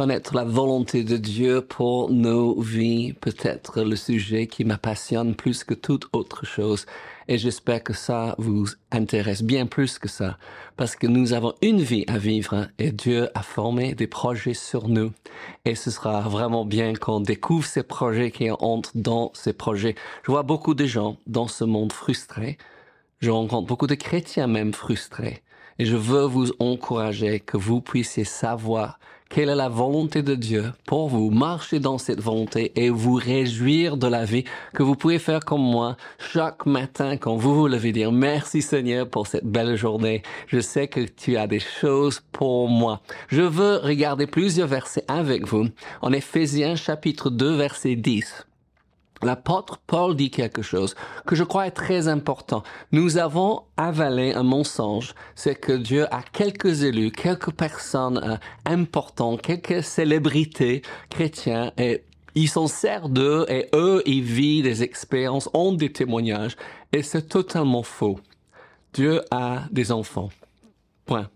connaître la volonté de Dieu pour nos vies, peut-être le sujet qui m'appassionne plus que toute autre chose. Et j'espère que ça vous intéresse bien plus que ça, parce que nous avons une vie à vivre et Dieu a formé des projets sur nous. Et ce sera vraiment bien qu'on découvre ces projets, qui entrent dans ces projets. Je vois beaucoup de gens dans ce monde frustrés. Je rencontre beaucoup de chrétiens même frustrés. Et je veux vous encourager que vous puissiez savoir quelle est la volonté de Dieu pour vous, marcher dans cette volonté et vous réjouir de la vie que vous pouvez faire comme moi chaque matin quand vous vous levez dire merci Seigneur pour cette belle journée. Je sais que tu as des choses pour moi. Je veux regarder plusieurs versets avec vous en Éphésiens chapitre 2 verset 10 l'apôtre Paul dit quelque chose que je crois est très important. Nous avons avalé un mensonge, c'est que Dieu a quelques élus, quelques personnes euh, importantes, quelques célébrités chrétiens et ils s'en servent d'eux et eux, ils vivent des expériences, ont des témoignages et c'est totalement faux. Dieu a des enfants. Point.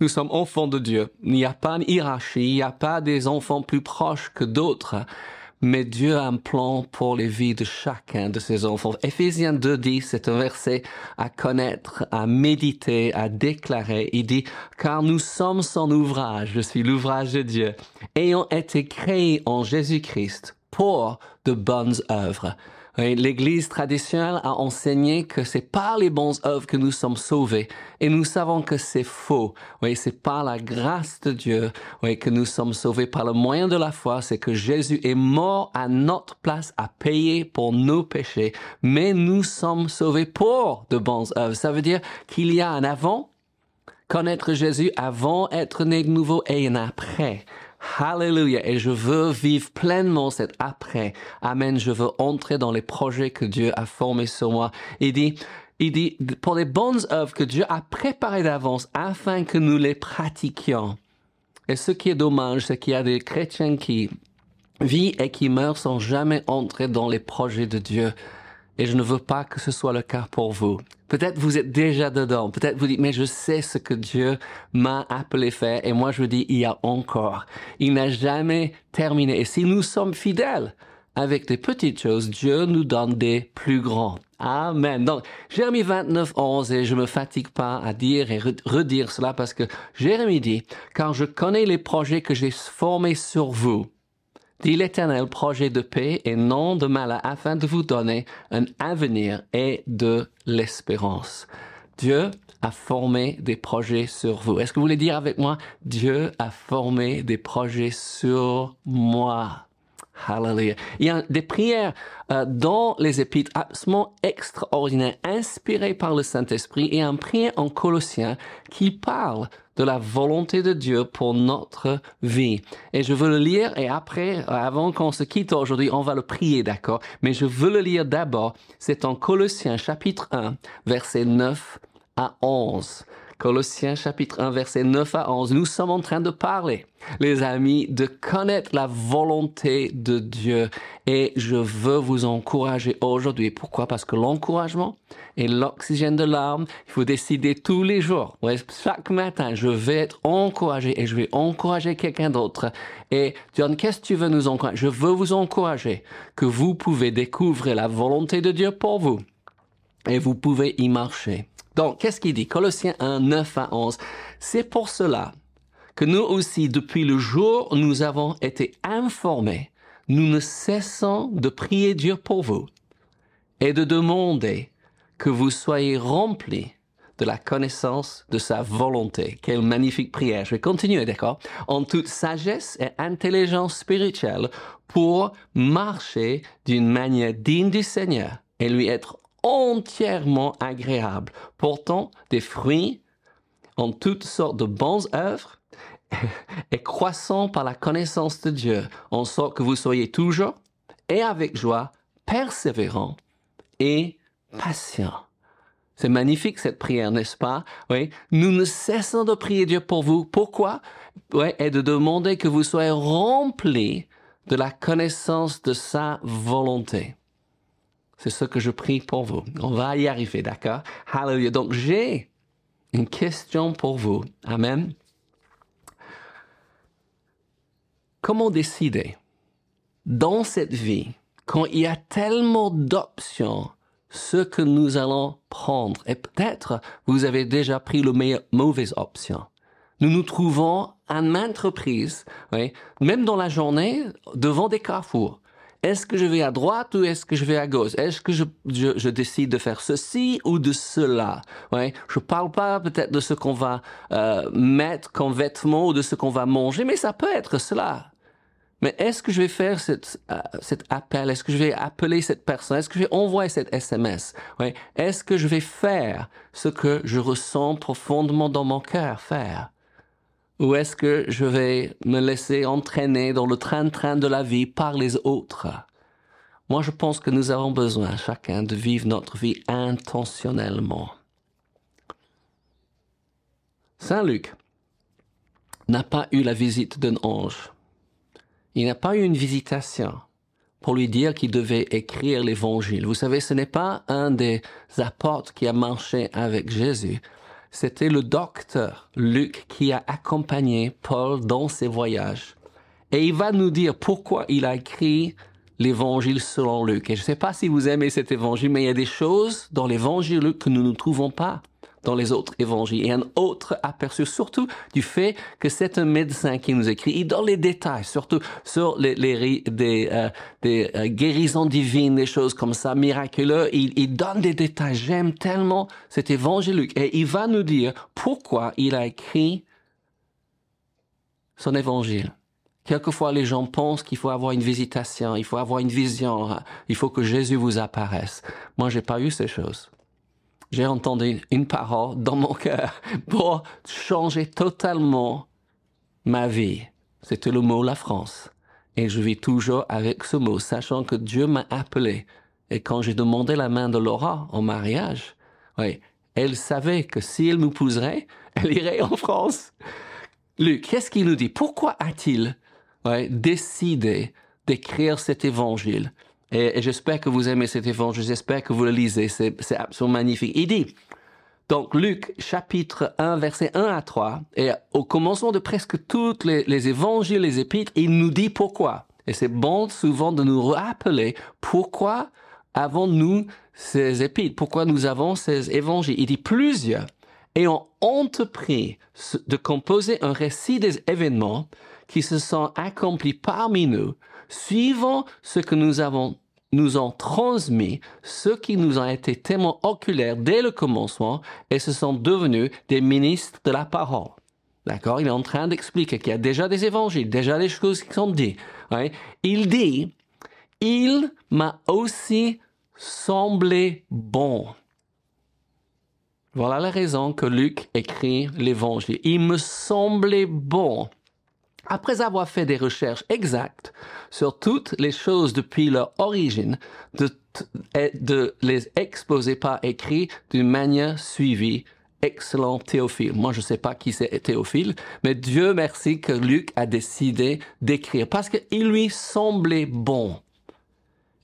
Nous sommes enfants de Dieu. Il n'y a pas une hiérarchie, il n'y a pas des enfants plus proches que d'autres mais Dieu a un plan pour les vies de chacun de ses enfants. Éphésiens 2.10, c'est un verset à connaître, à méditer, à déclarer. Il dit, car nous sommes son ouvrage, je suis l'ouvrage de Dieu, ayant été créés en Jésus-Christ pour de bonnes œuvres L'Église traditionnelle a enseigné que c'est par les bonnes œuvres que nous sommes sauvés, et nous savons que c'est faux. Oui, c'est par la grâce de Dieu, oui, que nous sommes sauvés par le moyen de la foi. C'est que Jésus est mort à notre place, à payer pour nos péchés, mais nous sommes sauvés pour de bonnes œuvres. Ça veut dire qu'il y a un avant, connaître Jésus avant être né de nouveau et un après. Hallelujah. Et je veux vivre pleinement cet après. Amen. Je veux entrer dans les projets que Dieu a formés sur moi. Il dit, il dit, pour les bonnes œuvres que Dieu a préparées d'avance afin que nous les pratiquions. Et ce qui est dommage, c'est qu'il y a des chrétiens qui vivent et qui meurent sans jamais entrer dans les projets de Dieu. Et je ne veux pas que ce soit le cas pour vous. Peut-être vous êtes déjà dedans. Peut-être vous dites, mais je sais ce que Dieu m'a appelé faire. Et moi, je vous dis, il y a encore. Il n'a jamais terminé. Et si nous sommes fidèles avec des petites choses, Dieu nous donne des plus grands. Amen. Donc, Jérémie 29, 11, et je me fatigue pas à dire et redire cela parce que Jérémie dit, car je connais les projets que j'ai formés sur vous dit l'Éternel, projet de paix et non de mal afin de vous donner un avenir et de l'espérance. Dieu a formé des projets sur vous. Est-ce que vous voulez dire avec moi, Dieu a formé des projets sur moi? Hallelujah. Il y a des prières euh, dans les épîtres absolument extraordinaires, inspirées par le Saint-Esprit, et un prière en Colossiens qui parle de la volonté de Dieu pour notre vie. Et je veux le lire, et après, avant qu'on se quitte aujourd'hui, on va le prier, d'accord? Mais je veux le lire d'abord. C'est en Colossiens chapitre 1, verset 9 à 11. Colossiens chapitre 1 verset 9 à 11, nous sommes en train de parler, les amis, de connaître la volonté de Dieu. Et je veux vous encourager aujourd'hui. Pourquoi? Parce que l'encouragement est l'oxygène de l'âme. Il faut décider tous les jours. chaque matin, je vais être encouragé et je vais encourager quelqu'un d'autre. Et John, qu'est-ce que tu veux nous encourager? Je veux vous encourager que vous pouvez découvrir la volonté de Dieu pour vous. Et vous pouvez y marcher. Donc, qu'est-ce qu'il dit? Colossiens 1, 9 à 11. C'est pour cela que nous aussi, depuis le jour où nous avons été informés, nous ne cessons de prier Dieu pour vous et de demander que vous soyez remplis de la connaissance de sa volonté. Quelle magnifique prière. Je vais continuer, d'accord? En toute sagesse et intelligence spirituelle pour marcher d'une manière digne du Seigneur et lui être entièrement agréable, portant des fruits en toutes sortes de bonnes œuvres et croissant par la connaissance de Dieu, en sorte que vous soyez toujours et avec joie persévérant et patient. C'est magnifique cette prière, n'est-ce pas? Oui. Nous ne cessons de prier Dieu pour vous. Pourquoi? Oui, et de demander que vous soyez remplis de la connaissance de sa volonté. C'est ce que je prie pour vous. On va y arriver, d'accord? Hallelujah. Donc, j'ai une question pour vous. Amen. comment décider dans cette vie quand il y a tellement d'options ce que nous allons prendre? Et peut-être vous avez déjà pris la mauvaise option. Nous nous trouvons à maintes reprises, oui, même dans la journée, devant des carrefours. Est-ce que je vais à droite ou est-ce que je vais à gauche? Est-ce que je, je, décide de faire ceci ou de cela? Ouais. Je parle pas peut-être de ce qu'on va euh, mettre comme vêtements ou de ce qu'on va manger, mais ça peut être cela. Mais est-ce que je vais faire cette, euh, cet appel? Est-ce que je vais appeler cette personne? Est-ce que je vais envoyer cette SMS ouais. Est-ce que je vais faire ce que je ressens profondément dans mon cœur faire? Ou est-ce que je vais me laisser entraîner dans le train-train de la vie par les autres? Moi, je pense que nous avons besoin, chacun, de vivre notre vie intentionnellement. Saint Luc n'a pas eu la visite d'un ange. Il n'a pas eu une visitation pour lui dire qu'il devait écrire l'évangile. Vous savez, ce n'est pas un des apôtres qui a marché avec Jésus, c'était le docteur Luc qui a accompagné Paul dans ses voyages. Et il va nous dire pourquoi il a écrit l'évangile selon Luc. Et je ne sais pas si vous aimez cet évangile, mais il y a des choses dans l'évangile Luc que nous ne trouvons pas dans les autres évangiles. Et un autre aperçu, surtout du fait que c'est un médecin qui nous écrit. Il donne les détails, surtout sur les, des, euh, des euh, guérisons divines, des choses comme ça, miraculeuses. Il, il donne des détails. J'aime tellement cet évangile. Et il va nous dire pourquoi il a écrit son évangile. Quelquefois, les gens pensent qu'il faut avoir une visitation, il faut avoir une vision, il faut que Jésus vous apparaisse. Moi, j'ai pas eu ces choses j'ai entendu une parole dans mon cœur pour changer totalement ma vie. C'était le mot la France. Et je vis toujours avec ce mot, sachant que Dieu m'a appelé. Et quand j'ai demandé la main de Laura en mariage, elle savait que si elle m'épouserait, elle irait en France. Luc, qu'est-ce qu'il nous dit? Pourquoi a-t-il décidé d'écrire cet évangile? Et, j'espère que vous aimez cet évangile, j'espère que vous le lisez, c'est absolument magnifique. Il dit, donc Luc chapitre 1 verset 1 à 3, et au commencement de presque tous les, les évangiles, les épîtres, il nous dit pourquoi. Et c'est bon souvent de nous rappeler pourquoi avons-nous ces épîtres, pourquoi nous avons ces évangiles. Il dit plusieurs ayant entrepris de composer un récit des événements qui se sont accomplis parmi nous, suivant ce que nous avons nous ont transmis, ceux qui nous ont été témoins oculaires dès le commencement et se sont devenus des ministres de la parole. D'accord? Il est en train d'expliquer qu'il y a déjà des évangiles, déjà des choses qui sont dites. Il dit, il m'a aussi semblé bon. Voilà la raison que Luc écrit l'évangile. Il me semblait bon après avoir fait des recherches exactes sur toutes les choses depuis leur origine, de, de les exposer par écrit d'une manière suivie. Excellent Théophile. Moi, je ne sais pas qui c'est Théophile, mais Dieu merci que Luc a décidé d'écrire parce qu'il lui semblait bon.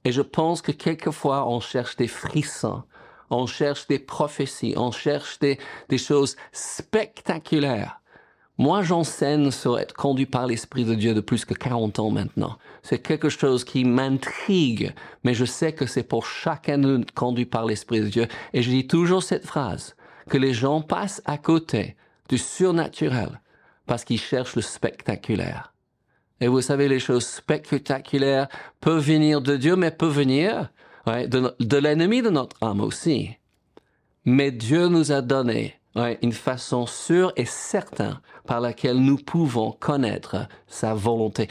Et je pense que quelquefois, on cherche des frissons, on cherche des prophéties, on cherche des, des choses spectaculaires. Moi, j'enseigne sur être conduit par l'Esprit de Dieu de plus que 40 ans maintenant. C'est quelque chose qui m'intrigue, mais je sais que c'est pour chacun de nous conduit par l'Esprit de Dieu. Et je dis toujours cette phrase, que les gens passent à côté du surnaturel parce qu'ils cherchent le spectaculaire. Et vous savez, les choses spectaculaires peuvent venir de Dieu, mais peuvent venir de, de l'ennemi de notre âme aussi. Mais Dieu nous a donné une façon sûre et certaine par laquelle nous pouvons connaître sa volonté.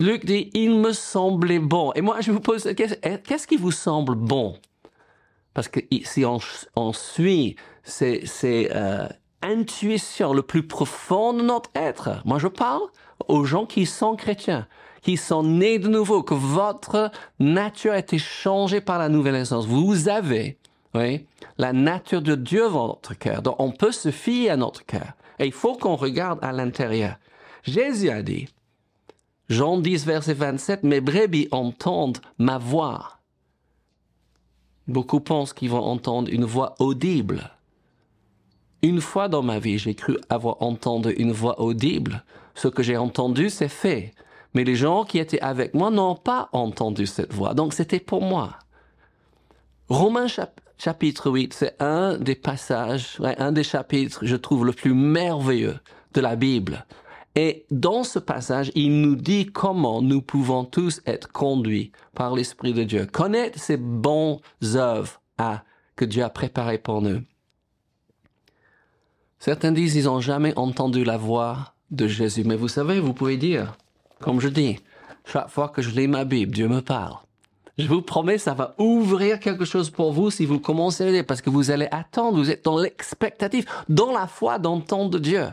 Luc dit, il me semblait bon. Et moi, je vous pose, qu'est-ce qui vous semble bon? Parce que si on, suit ces, ces euh, intuitions le plus profond de notre être, moi je parle aux gens qui sont chrétiens, qui sont nés de nouveau, que votre nature a été changée par la nouvelle naissance. Vous avez oui, la nature de Dieu dans notre cœur. Donc, on peut se fier à notre cœur. Et il faut qu'on regarde à l'intérieur. Jésus a dit, Jean 10, verset 27, mes brebis entendent ma voix. Beaucoup pensent qu'ils vont entendre une voix audible. Une fois dans ma vie, j'ai cru avoir entendu une voix audible Ce que j'ai entendu, c'est fait. Mais les gens qui étaient avec moi n'ont pas entendu cette voix. Donc c'était pour moi. Romains chapitre 8, c'est un des passages, un des chapitres, je trouve, le plus merveilleux de la Bible. Et dans ce passage, il nous dit comment nous pouvons tous être conduits par l'Esprit de Dieu, connaître ces bonnes œuvres à, que Dieu a préparées pour nous. Certains disent ils n'ont jamais entendu la voix de Jésus, mais vous savez, vous pouvez dire, comme je dis, chaque fois que je lis ma Bible, Dieu me parle. Je vous promets, ça va ouvrir quelque chose pour vous si vous commencez à lire, parce que vous allez attendre, vous êtes dans l'expectative, dans la foi d'entendre Dieu.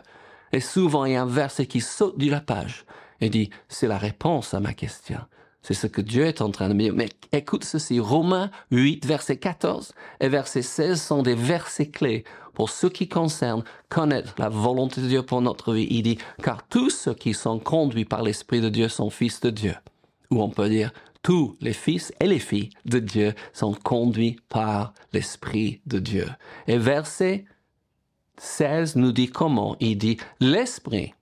Et souvent, il y a un verset qui saute de la page et dit, c'est la réponse à ma question. C'est ce que Dieu est en train de me dire. Mais écoute ceci, Romains 8, verset 14 et verset 16 sont des versets clés pour ce qui concerne connaître la volonté de Dieu pour notre vie. Il dit, car tous ceux qui sont conduits par l'Esprit de Dieu sont fils de Dieu. Ou on peut dire, tous les fils et les filles de Dieu sont conduits par l'Esprit de Dieu. Et verset 16 nous dit comment Il dit, l'Esprit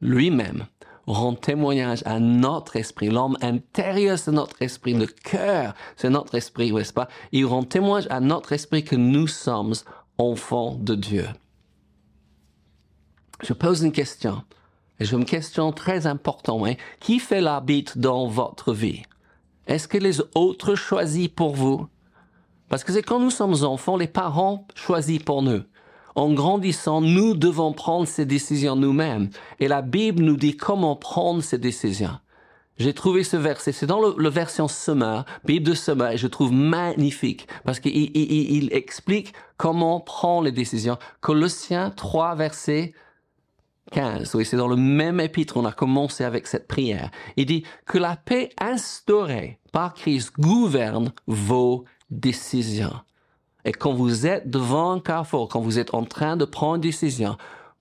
lui-même rend témoignage à notre esprit. L'homme intérieur, c'est notre esprit. Le cœur, c'est notre esprit, n'est-ce pas? Il rend témoignage à notre esprit que nous sommes enfants de Dieu. Je pose une question. Et j'ai une question très importante. Hein? Qui fait l'arbitre dans votre vie? Est-ce que les autres choisissent pour vous? Parce que c'est quand nous sommes enfants, les parents choisissent pour nous en grandissant, nous devons prendre ces décisions nous-mêmes. Et la Bible nous dit comment prendre ces décisions. J'ai trouvé ce verset, c'est dans le, version Summer, Bible de Summer, et je trouve magnifique parce qu'il il, explique comment prendre les décisions. Colossiens 3, verset 15. Oui, c'est dans le même épître, on a commencé avec cette prière. Il dit que la paix instaurée par Christ gouverne vos décisions. Et quand vous êtes devant un carrefour, quand vous êtes en train de prendre une décision,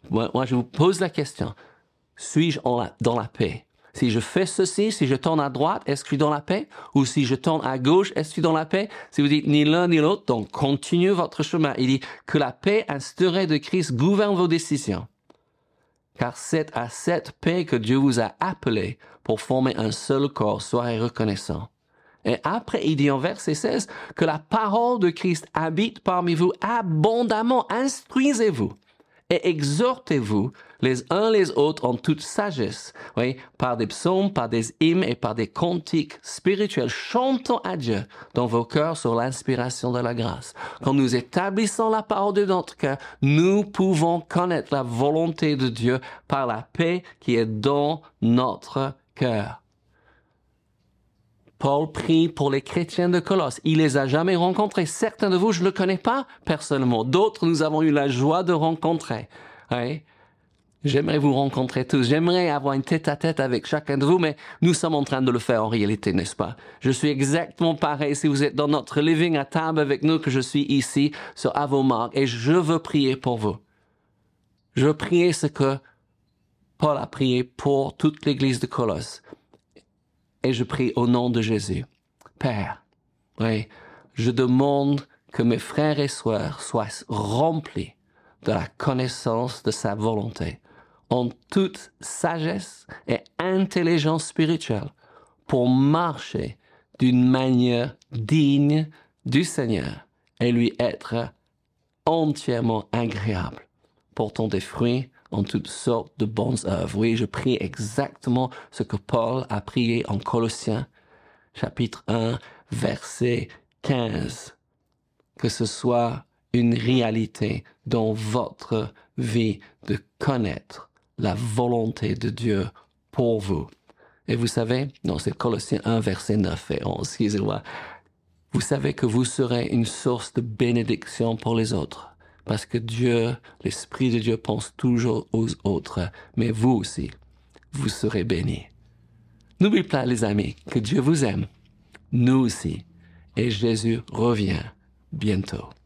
moi, je vous pose la question, suis-je dans la paix? Si je fais ceci, si je tourne à droite, est-ce que je suis dans la paix? Ou si je tourne à gauche, est-ce que je suis dans la paix? Si vous dites ni l'un ni l'autre, donc continuez votre chemin. Il dit que la paix instaurée de Christ gouverne vos décisions. Car c'est à cette paix que Dieu vous a appelé pour former un seul corps. Soyez reconnaissant. Et après, il dit en verset 16 que la parole de Christ habite parmi vous abondamment. Instruisez-vous et exhortez-vous les uns les autres en toute sagesse, oui, par des psaumes, par des hymnes et par des cantiques spirituels, chantant à Dieu dans vos cœurs sur l'inspiration de la grâce. Quand nous établissons la parole de notre cœur, nous pouvons connaître la volonté de Dieu par la paix qui est dans notre cœur. Paul prie pour les chrétiens de Colosse. Il les a jamais rencontrés. Certains de vous, je ne le connais pas personnellement. D'autres, nous avons eu la joie de rencontrer. J'aimerais vous rencontrer tous. J'aimerais avoir une tête à tête avec chacun de vous, mais nous sommes en train de le faire en réalité, n'est-ce pas? Je suis exactement pareil si vous êtes dans notre living à table avec nous que je suis ici sur Avomark et je veux prier pour vous. Je veux prier ce que Paul a prié pour toute l'église de Colosse et je prie au nom de Jésus. Père, oui, je demande que mes frères et sœurs soient remplis de la connaissance de sa volonté, en toute sagesse et intelligence spirituelle, pour marcher d'une manière digne du Seigneur et lui être entièrement agréable, portant des fruits en toutes sortes de bonnes œuvres. Oui, je prie exactement ce que Paul a prié en Colossiens, chapitre 1, verset 15. Que ce soit une réalité dans votre vie de connaître la volonté de Dieu pour vous. Et vous savez, non, c'est Colossiens 1, verset 9 et 11, excusez-moi. Vous savez que vous serez une source de bénédiction pour les autres parce que Dieu, l'Esprit de Dieu pense toujours aux autres, mais vous aussi, vous serez bénis. N'oubliez pas, les amis, que Dieu vous aime, nous aussi, et Jésus revient bientôt.